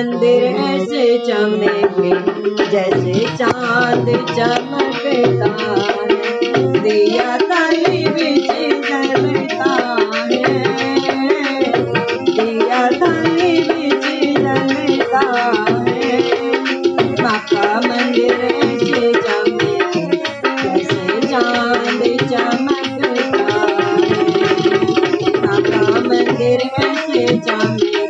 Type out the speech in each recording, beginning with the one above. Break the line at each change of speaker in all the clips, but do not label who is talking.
मंदिर ऐसे चमकेंगे, जैसे चाँद चमकता दिया ताली बिच जलता है। दिया ताली बिच जलता है। मंदिर ऐसे चमकेंगे, जैसे चाँद चमकता है। पापा मंदिर ऐसे चमकेंगे।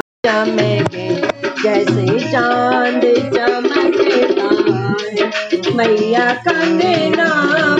मैया का मेरा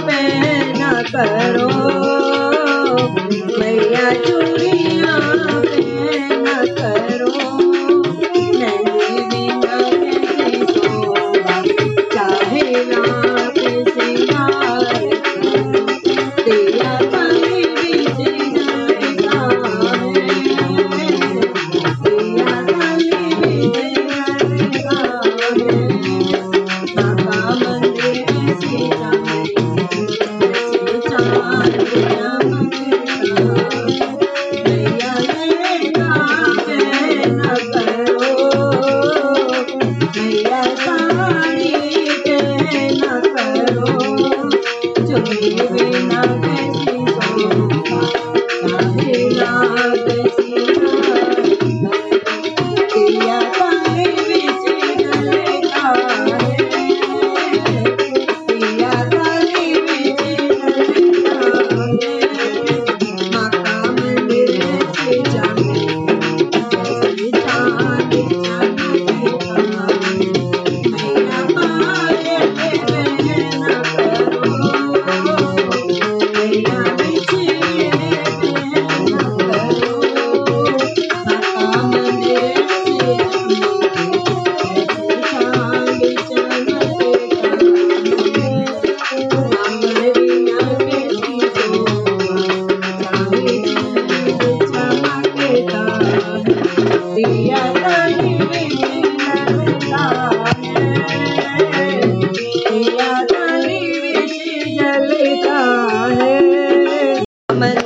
Mama.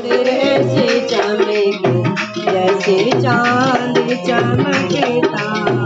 जैसे जैसे चाँद चमकता